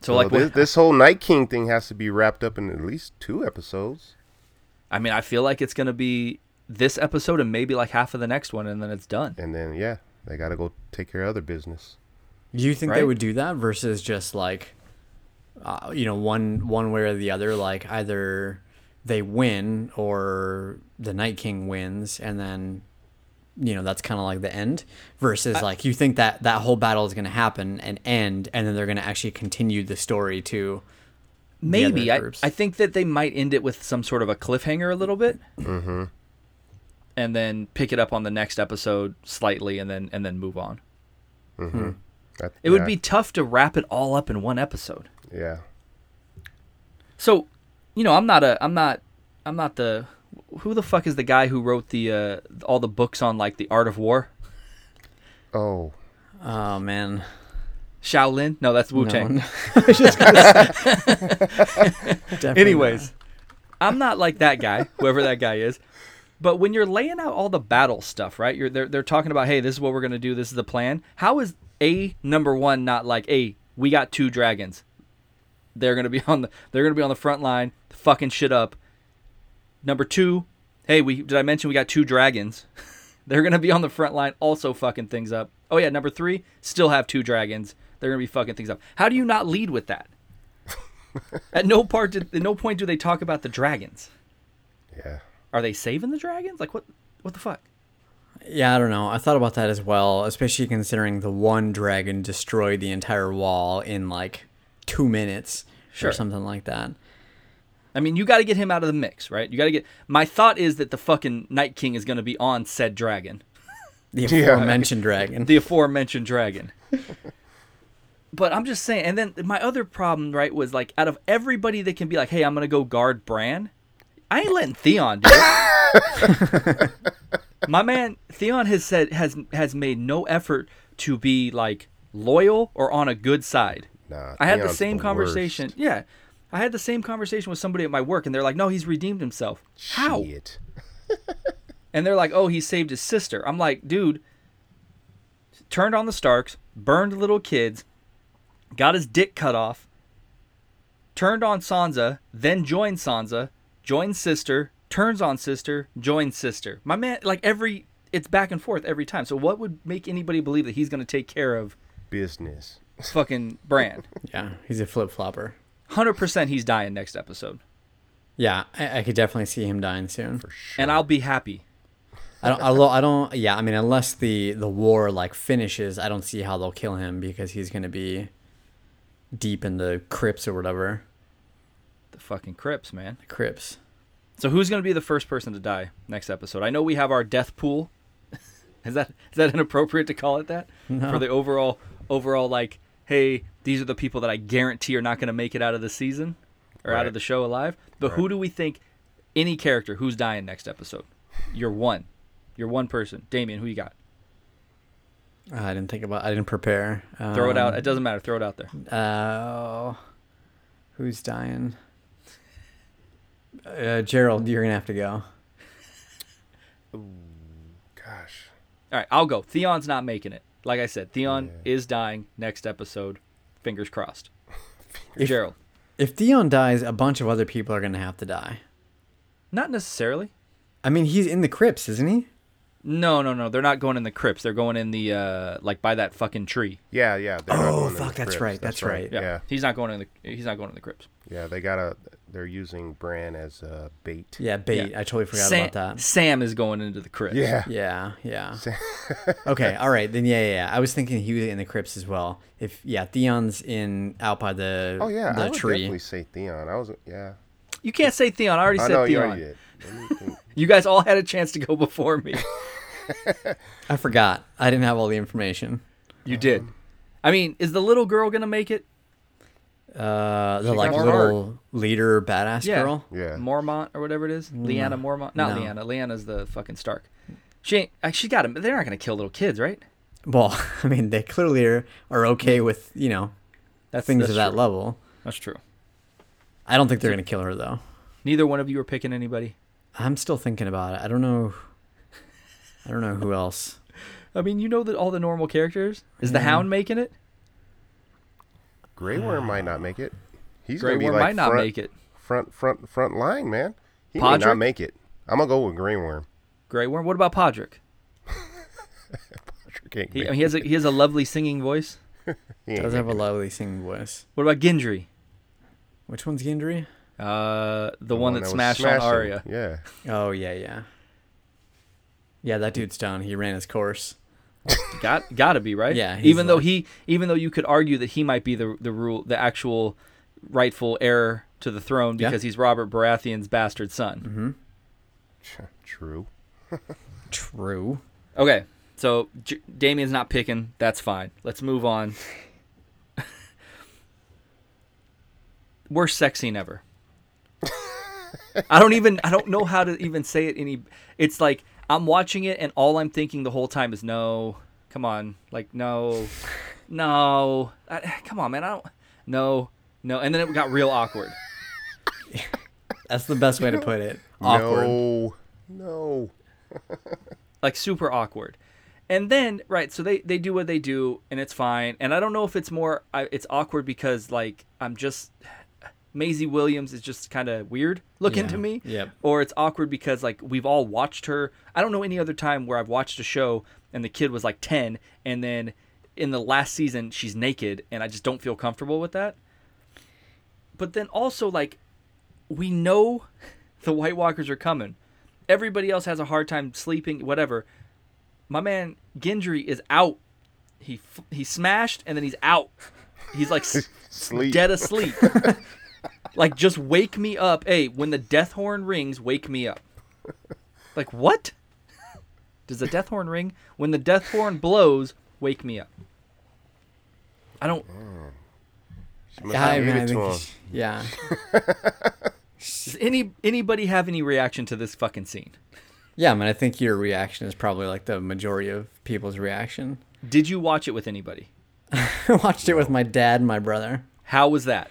So like, this, what, this whole Night King thing has to be wrapped up in at least two episodes. I mean, I feel like it's gonna be this episode and maybe like half of the next one, and then it's done. And then yeah, they got to go take care of other business. Do you think they would do that versus just like, uh, you know, one one way or the other? Like either they win or the Night King wins, and then you know that's kind of like the end. Versus like you think that that whole battle is going to happen and end, and then they're going to actually continue the story to. the other Maybe I, groups. I think that they might end it with some sort of a cliffhanger a little bit, mm-hmm. And then pick it up on the next episode slightly, and then and then move on. That, It would be tough to wrap it all up in one episode. yeah. So, you know, I'm not a, I'm not, I'm not the, who the fuck is the guy who wrote the uh, all the books on like the art of war? Oh, Oh man. Shaolin? No, that's Wu Tang. No. I was just gonna say- Definitely Anyways, I'm not like that guy, whoever that guy is. But when you're laying out all the battle stuff, right? You're they're they're talking about, hey, this is what we're gonna do. This is the plan. How is a number one not like, hey, we got two dragons. They're gonna be on the they're gonna be on the front line, fucking shit up. Number two, hey, we did I mention we got two dragons? they're gonna be on the front line, also fucking things up. Oh yeah, number three, still have two dragons. They're gonna be fucking things up. How do you not lead with that? At no part, did, at no point do they talk about the dragons. yeah. Are they saving the dragons? Like what? What the fuck? Yeah, I don't know. I thought about that as well, especially considering the one dragon destroyed the entire wall in like two minutes Sure. or something like that. I mean, you got to get him out of the mix, right? You got to get. My thought is that the fucking Night King is going to be on said dragon, The Yeah. aforementioned dragon. the aforementioned dragon. but I'm just saying. And then my other problem, right, was like out of everybody that can be like, "Hey, I'm going to go guard Bran," I ain't letting Theon do it. my man Theon has said has has made no effort to be like loyal or on a good side. Nah, I had the same the conversation. worst. Yeah. I had the same conversation with somebody at my work and they're like, "No, he's redeemed himself." How? And they're like, "Oh, he saved his sister." I'm like, "Dude, turned on the Starks, burned little kids, got his dick cut off, turned on Sansa, then joined Sansa, joined sister, turns on sister, joins sister." My man, like every it's back and forth every time. So what would make anybody believe that he's going to take care of Business. fucking Bran. yeah, he's a flip flopper. 100% he's dying next episode. Yeah, I, I could definitely see him dying soon. For sure. And I'll be happy. I don't. Although I don't. Yeah, I mean, unless the the war like finishes, I don't see how they'll kill him because he's gonna be deep in the crypts or whatever. Fucking Crips, man. Crypts. So who's going to be the first person to die next episode? I know we have our death pool. is that is that inappropriate to call it that? No. For the overall overall like, hey, these are the people that I guarantee are not going to make it out of the season or out of the show alive. But who do we think any character who's dying next episode? You're one. You're one person. Damien, who you got? Uh, I didn't think about. I didn't prepare. Throw it out. Um, It doesn't matter. Throw it out there. Uh, who's dying? Uh, Jerald, you're gonna have to go. Gosh. All right, I'll go. Theon's not making it. Like I said, Theon Yeah. is dying next episode. Fingers crossed. If- Jerald. If Theon dies, a bunch of other people are gonna have to die. Not necessarily. I mean, he's in the crypts, isn't he? No, no, no. They're not going in the crypts. They're going in the uh like by that fucking tree. Yeah, yeah. they're not Oh, going in the fuck, that's crypts. right, that's right. Yeah. Yeah, He's not going in the he's not going in the crypts. yeah. They gotta. They're using Bran as a bait. Yeah, bait. Yeah. I totally forgot Sam, about that. Sam is going into the crypts. Yeah. Yeah, yeah. okay, all right. Then yeah, yeah, yeah. I was thinking he was in the crypts as well. If yeah, Theon's in out by the Oh yeah, the I would tree. definitely say Theon. I was yeah. You can't say Theon. I already I said know you Theon. already did. Let me think. You guys all had a chance to go before me. I forgot. I didn't have all the information. You did. I mean, is the little girl gonna make it? Uh, the She like got little leader badass Yeah. girl. Yeah. Mormont or whatever it is. Lyanna Mormont. Not No. Lyanna. Lyanna's the fucking Stark. She ain't. uh, She got him. They're not gonna kill little kids, right? Well, I mean, they clearly are, are okay with you know That's things that's of that true. level. That's true. I don't think they're gonna kill her though. Neither one of you are picking anybody. I'm still thinking about it. I don't know. I don't know who else. I mean, you know that all the normal characters. Is the Hound making it? Grey Worm might not make it. He's Grey gonna be Worm like might not front, make it. front front front line, man. He may not make it. I'm gonna go with Grey Worm. Grey Worm. What about Podrick? Can't He, make he has a he has a lovely singing voice. He Does have a lovely singing voice. What about Gendry? Which one's Gendry? Uh, the, one, that was smashed on smashing. Arya. Yeah. Oh yeah, yeah. Yeah, that dude's done. He ran his course. Got got to be right. Yeah, he's Even though he, even though you could argue that he might be the the rule, the actual rightful heir to the throne Yeah. because he's Robert Baratheon's bastard son. Mm-hmm. True. True. Okay, so J- Damien's not picking. That's fine. Let's move on. Worst sex scene ever. I don't even. I don't know how to even say it. Any. It's like I'm watching it and all I'm thinking the whole time is no. Come on, like no, no. I, come on, man. I don't. No, no. And then it got real awkward. That's the best way to put it. Awkward. No. No. like super awkward and then right so they they do what they do and it's fine and i don't know if it's more I, it's awkward because like i'm just Maisie Williams is just kind of weird looking Yeah. to me. Yep. Or it's awkward because like we've all watched her. I don't know any other time where I've watched a show and the kid was like 10 and then in the last season she's naked and I just don't feel comfortable with that. But then also like we know the White Walkers are coming. Everybody else has a hard time sleeping, whatever. My man Gendry is out. He he smashed and then he's out. He's like s- Sleep. dead asleep. like just wake me up. Hey, when the death horn rings, wake me up. Like what? Does the death horn ring? When the death horn blows, wake me up. I don't. Yeah, I mean, I think, him. sh- yeah. Does any anybody have any reaction to this fucking scene? Yeah, I mean, I think your reaction is probably like the majority of people's reaction. Did you watch it with anybody? I watched it with my dad and my brother. How was that?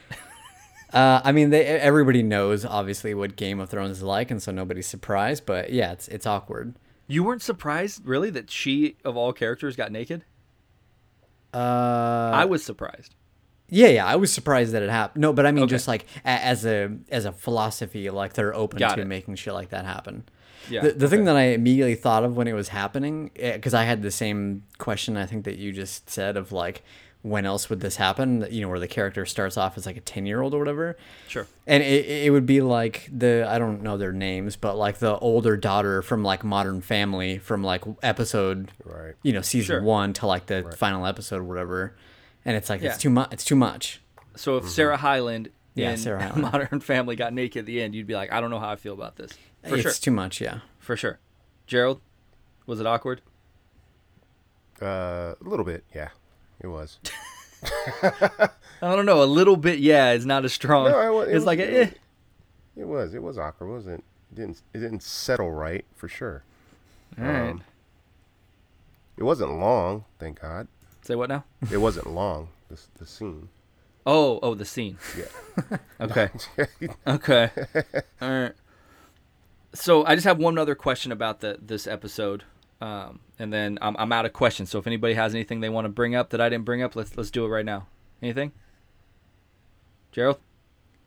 Uh, I mean, they, everybody knows obviously what Game of Thrones is like, and so nobody's surprised. But yeah, it's it's awkward. You weren't surprised, really, that she of all characters got naked? Uh, I was surprised. yeah, yeah, I was surprised that it happened. No, but I mean, Okay. just like a, as a as a philosophy, like they're open Got to it. making shit like that happen. Yeah. The, the thing that I immediately thought of when it was happening, because I had the same question I think that you just said of like, when else would this happen? You know, where the character starts off as like a 10 year old or whatever. Sure. And it, it would be like the, I don't know their names, but like the older daughter from like Modern Family from like episode, Right. you know, season Sure. one to like the final episode or whatever. And it's like, Yeah. it's too much. It's too much. So if Sarah Hyland Yeah, Sarah Hyland. Modern Family got naked at the end, you'd be like, I don't know how I feel about this. For it's sure. too much. Yeah. For sure. Jerald, was it awkward? Uh, a little bit. Yeah, it was. I don't know. A little bit, yeah, It's not as strong. No, it it's was- like, it eh. was- It was. It was awkward. It wasn't. It didn't. It didn't settle right for sure. All right. Um, It wasn't long. Thank God. Say what now? It wasn't long. The the scene. Oh, oh, the scene. Yeah. Okay. okay. All right. So I just have one other question about the this episode, um, and then I'm I'm out of questions. So if anybody has anything they want to bring up that I didn't bring up, let's let's do it right now. Anything? Jerald,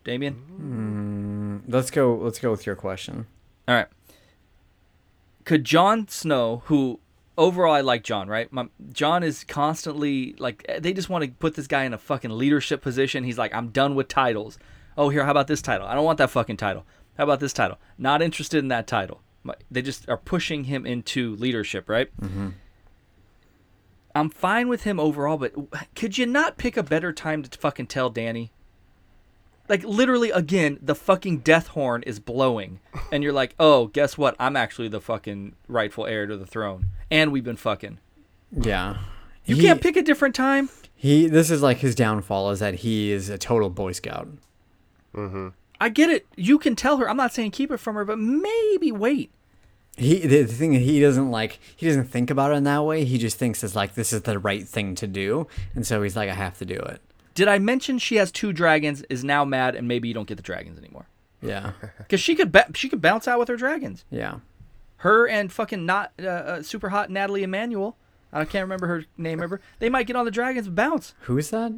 Damien. Let's go. Let's go with your question. All right. could Jon Snow, who overall I like Jon, right? My, Jon is constantly like they just want to put this guy in a fucking leadership position. He's like, I'm done with titles. Oh, here, how about this title? I don't want that fucking title. How about this title? Not interested in that title. My- They just are pushing him into leadership, right? Mm-hmm. I'm fine with him overall, but could you not pick a better time to fucking tell Dany? Like literally, again, the fucking death horn is blowing, and you're like, "Oh, guess what? I'm actually the fucking rightful heir to the throne, and we've been fucking." Yeah. You he, can't pick a different time. He. This is like his downfall is that he is a total Boy Scout. I get it. You can tell her. I'm not saying keep it from her, but maybe wait. He the, the thing is he doesn't like he doesn't think about it in that way. He just thinks it's like this is the right thing to do, and so he's like I have to do it. Did I mention she has two dragons? Is now mad, and maybe you don't get the dragons anymore Yeah. because she could ba- she could bounce out with her dragons. Yeah. Her and fucking not uh, uh, super hot Nathalie Emmanuel. I can't remember her name ever. They might get on the dragons and bounce. Who is that?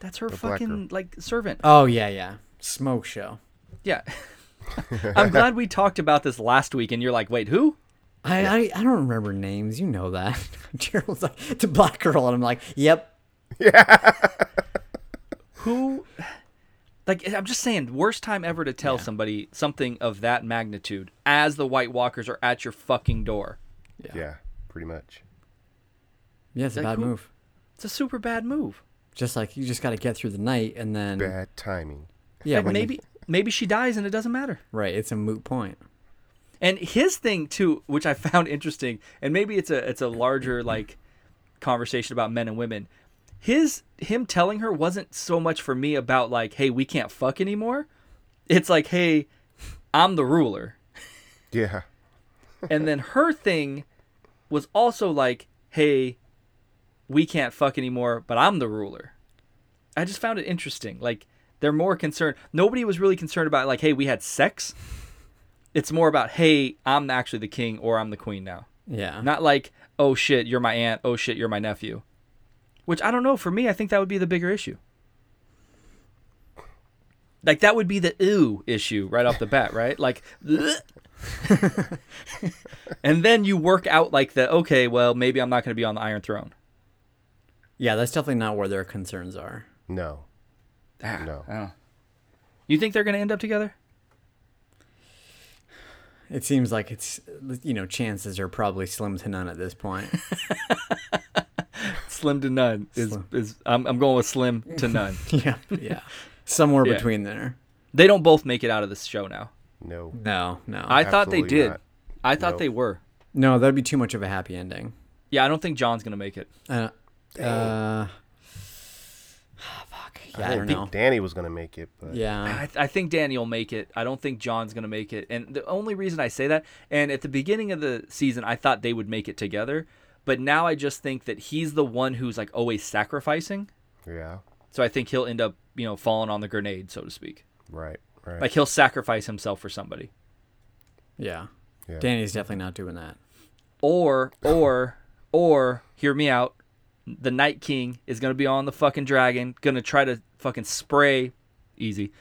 That's her The black fucking like servant. Oh yeah, yeah. Smoke show. Yeah. I'm glad we talked about this last week, and you're like, wait, who? I, I I don't remember names. You know that. Jerald's like it's a black girl, and I'm like, yep. Yeah. who? Like, I'm just saying, worst time ever to tell somebody something of that magnitude as the White Walkers are at your fucking door. Yeah, Yeah, pretty much. Yeah, it's a bad who- move. It's a super bad move. Just like you just got to get through the night, and then Bad timing. Yeah, and when you- maybe maybe she dies and it doesn't matter. right. It's a moot point. And his thing too, which I found interesting, and maybe it's a it's a larger like conversation about men and women. His him telling her wasn't so much for me about like, hey, we can't fuck anymore. It's like, hey, I'm the ruler. Yeah. And then her thing was also like, hey, we can't fuck anymore, but I'm the ruler. I just found it interesting. Like they're more concerned. Nobody was really concerned about like, hey, we had sex. It's more about, hey, I'm actually the king or I'm the queen now. Yeah. Not like, oh shit, you're my aunt. Oh shit, you're my nephew. Which I don't know. For me, I think that would be the bigger issue. Like that would be the ooh issue right off the bat, right? Like, and then you work out like the okay, well, maybe I'm not going to be on the Iron Throne. yeah, that's definitely not where their concerns are. No. Ah, No. I. You think they're going to end up together? It seems like it's you know chances are probably slim to none at this point. Slim to none is Slim. is I'm I'm going with slim to none. yeah, yeah, somewhere Yeah. between there. they don't both make it out of this show now. No. No, no, I thought they did. not. I thought Nope. they were. no. That'd be too much of a happy ending. Yeah, I don't think Jon's going to make it. Uh, uh, fuck. Yeah, I, didn't don't think know. Dany was gonna make it, but Yeah, I, I think Dany will make it. I don't think Jon's going to make it. And the only reason I say that, and at the beginning of the season, I thought they would make it together. But now I just think that he's the one who's like always sacrificing. yeah. So I think he'll end up, you know, falling on the grenade, so to speak. Right. Right. Like he'll sacrifice himself for somebody. yeah. yeah. Dany's definitely not doing that. Or, or, or, hear me out. The Night King is going to be on the fucking dragon, going to try to fucking spray, easy,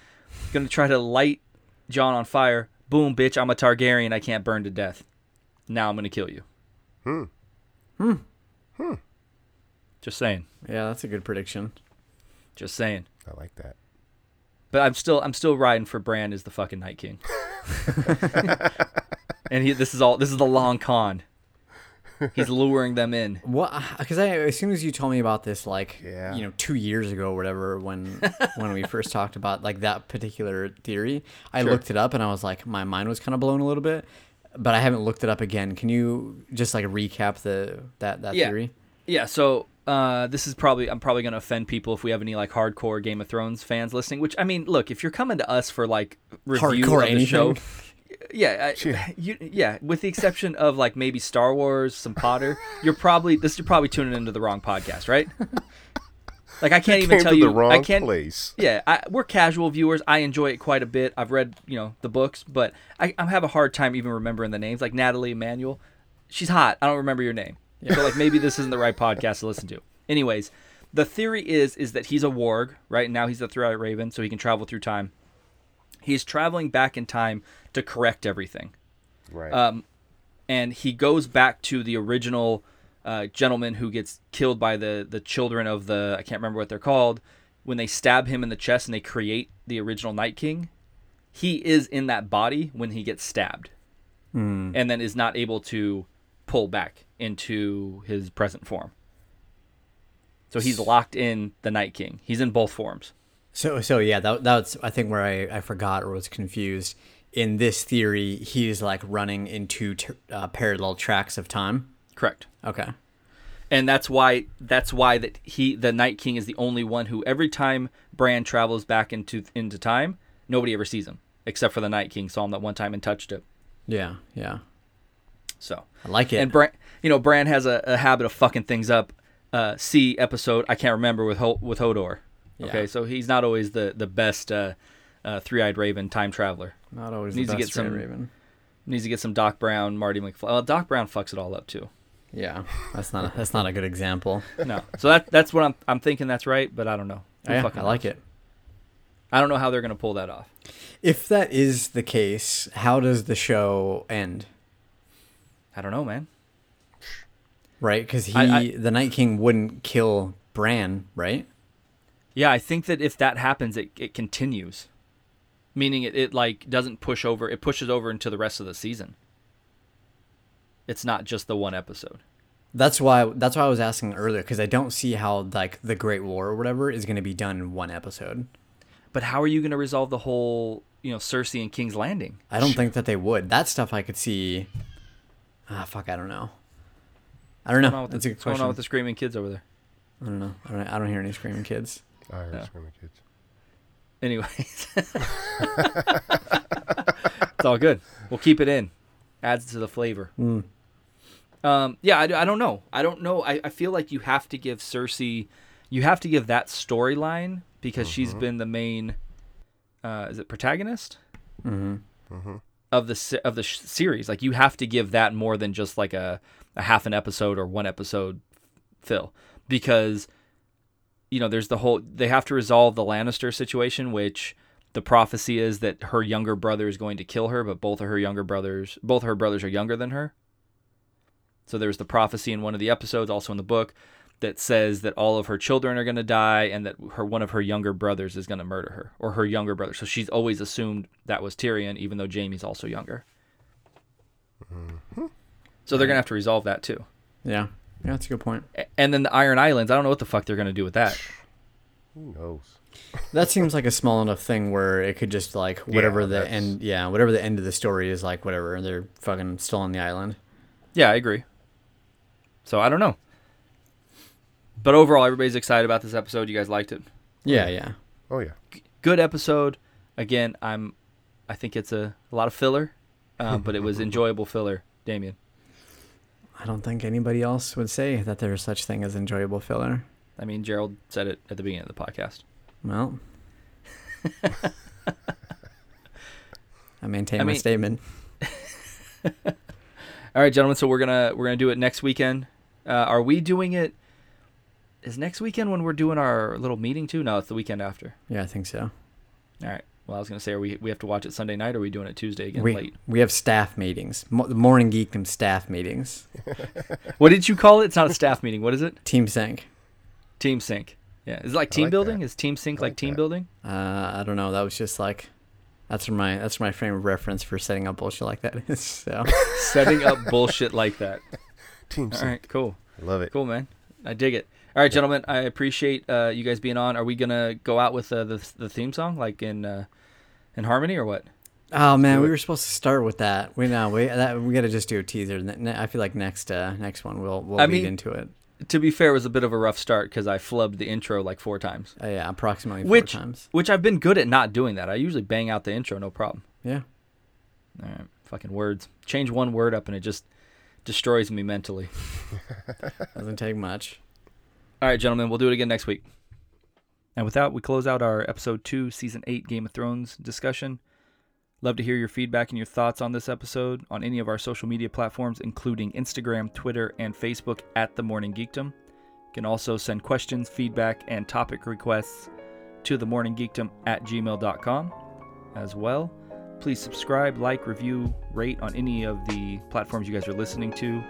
going to try to light Jon on fire. Boom, bitch, I'm a Targaryen. I can't burn to death. Now I'm going to kill you. Hmm. Hmm. Hmm. Just saying. Yeah, that's a good prediction. Just saying. I like that. But I'm still I'm still riding for Bran as the fucking Night King. and he this is all this is the long con. He's luring them in. What? Because as soon as you told me about this, like Yeah. you know, two years ago or whatever, when when we first talked about like that particular theory, I Sure. looked it up and I was like, my mind was kind of blown a little bit. But I haven't looked it up again. Can you just like recap the that that Yeah. theory? Yeah, so uh, this is probably I'm probably gonna offend people if we have any like hardcore Game of Thrones fans listening. Which I mean, look, if you're coming to us for like review Hardcore of the show, anything? Yeah, I, Yeah. you, yeah, with the exception of like maybe Star Wars, some Potter, you're probably this you're probably tuning into the wrong podcast, right? Like I can't even tell you, the wrong I can't. place. Yeah, I, we're casual viewers. I enjoy it quite a bit. I've read, you know, the books, but I, I have a hard time even remembering the names. Like Nathalie Emmanuel, she's hot. I don't remember your name. So like maybe this isn't the right podcast to listen to. Anyways, the theory is is that he's a warg, right? Now he's the three-eyed raven, so he can travel through time. He's traveling back in time to correct everything. Right. Um, and he goes back to the original uh, gentleman who gets killed by the the children of the I can't remember what they're called when they stab him in the chest and they create the original Night King. He is in that body when he gets stabbed, Hmm. and then is not able to pull back into his present form. So he's locked in the Night King. He's in both forms. So so yeah, that that's I think where I, I forgot or was confused. In this theory, he's like running into t- uh, parallel tracks of time. Correct. Okay. and that's why that's why that he the Night King is the only one who every time Bran travels back into into time, nobody ever sees him except for the Night King saw him that one time and touched it. Yeah, yeah. So I like it. and Bran, you know, Bran has a, a habit of fucking things up. Uh, see episode I can't remember with Ho- with Hodor. Okay, Yeah. so he's not always the the best uh, uh, three eyed Raven time traveler. Not always needs the to get some- Raven. Needs to get some Doc Brown, Marty McFly. Well, Doc Brown fucks it all up too. Yeah, that's not a, that's not a good example. No, so that that's what I'm I'm thinking that's right, but I don't know. Who yeah, I like knows? it. I don't know how they're gonna pull that off. If that is the case, how does the show end? I don't know, man. Right? Because he, I- I- the Night King, wouldn't kill Bran, right? Yeah, I think that if that happens, it, it continues. Meaning it, it like doesn't push over it pushes over into the rest of the season. It's not just the one episode. That's why that's why I was asking earlier because I don't see how like the Great War or whatever is going to be done in one episode. But how are you gonna resolve the whole, you know, Cersei and King's Landing? I don't think that they would. That stuff I could see. Ah, fuck, I don't know. I don't What's going on know. with the, what's going on with the screaming kids over there? I don't know. I don't, I don't hear any screaming kids. I heard Yeah. screaming kids. Anyways. it's all good. We'll keep it in. Adds to the flavor. Mm. Um, yeah, I, I don't know. I don't know. I, I feel like you have to give Cersei, you have to give that storyline because she's been the main, uh, is it protagonist Mm-hmm. of the of the sh- series? Like you have to give that more than just like a, a half an episode or one episode fill because, you know, there's the whole they have to resolve the Lannister situation, which the prophecy is that her younger brother is going to kill her, but both of her younger brothers, both of her brothers are younger than her. So there's the prophecy in one of the episodes, also in the book, that says that all of her children are going to die and that her one of her younger brothers is going to murder her or her younger brother. So she's always assumed that was Tyrion, even though Jaime's also younger. Mm-hmm. So they're going to have to resolve that too. Yeah. Yeah, that's a good point. And then the Iron Islands, I don't know what the fuck they're going to do with that. Who knows? That seems like a small enough thing where it could just like whatever Yeah, the that's- end. Yeah, whatever the end of the story is like. Whatever they're fucking still on the island. Yeah, I agree. So I don't know. But overall, everybody's excited about this episode. You guys liked it. Yeah, yeah. Oh yeah. good episode. Again, I'm, I think it's a, a lot of filler, um, but it was enjoyable filler. Damien, I don't think anybody else would say that there's such thing as enjoyable filler. I mean Jerald said it at the beginning of the podcast. Well, I maintain I my mean- statement. All right, gentlemen. So we're gonna we're gonna do it next weekend. Uh, are we doing it? Is next weekend when we're doing our little meeting too? No, it's the weekend after. Yeah, I think so. All right. Well, I was gonna say, are we we have to watch it Sunday night? or Are we doing it Tuesday again we late? we have staff meetings, Mo- the morning geekdom staff meetings. What did you call it? It's not a staff meeting. What is it? Team sync. Team sync. Yeah. Is it like team like building? that. Is team sync like like team that. building? Uh, I don't know. That was just like that's for my that's my frame of reference for setting up bullshit like that. is. so Setting up bullshit like that. Team All sync. right. Cool. Love it. Cool, man. I dig it. All right, gentlemen. I appreciate uh, you guys being on. Are we gonna go out with uh, the the theme song, like in uh, in harmony, or what? oh man, we were supposed to start with that. We know we that we got to just do a teaser. Ne- ne- I feel like next uh next one we'll we'll I lead mean- into it. To be fair, it was a bit of a rough start because I flubbed the intro like four times, Uh, yeah, approximately four which times. which I've been good at not doing that. I usually bang out the intro, no problem. Yeah. All right, fucking words. Change one word up and it just destroys me mentally. Doesn't take much. All right, gentlemen, we'll do it again next week. And with that, we close out our episode two, season eight Game of Thrones discussion. Love to hear your feedback and your thoughts on this episode on any of our social media platforms, including Instagram, Twitter, and Facebook at The Morning Geekdom. You can also send questions, feedback, and topic requests to themorninggeekdom at gmail.com as well. Please subscribe, like, review, rate on any of the platforms you guys are listening to,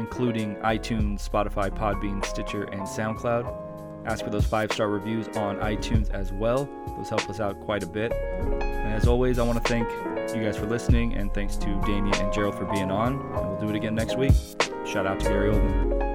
including iTunes, Spotify, Podbean, Stitcher, and SoundCloud. Ask for those five star reviews on iTunes as well. Those help us out quite a bit. And as always, I want to thank you guys for listening, and thanks to Damien and Jerald for being on. And we'll do it again next week. Shout out to Gary Oldman.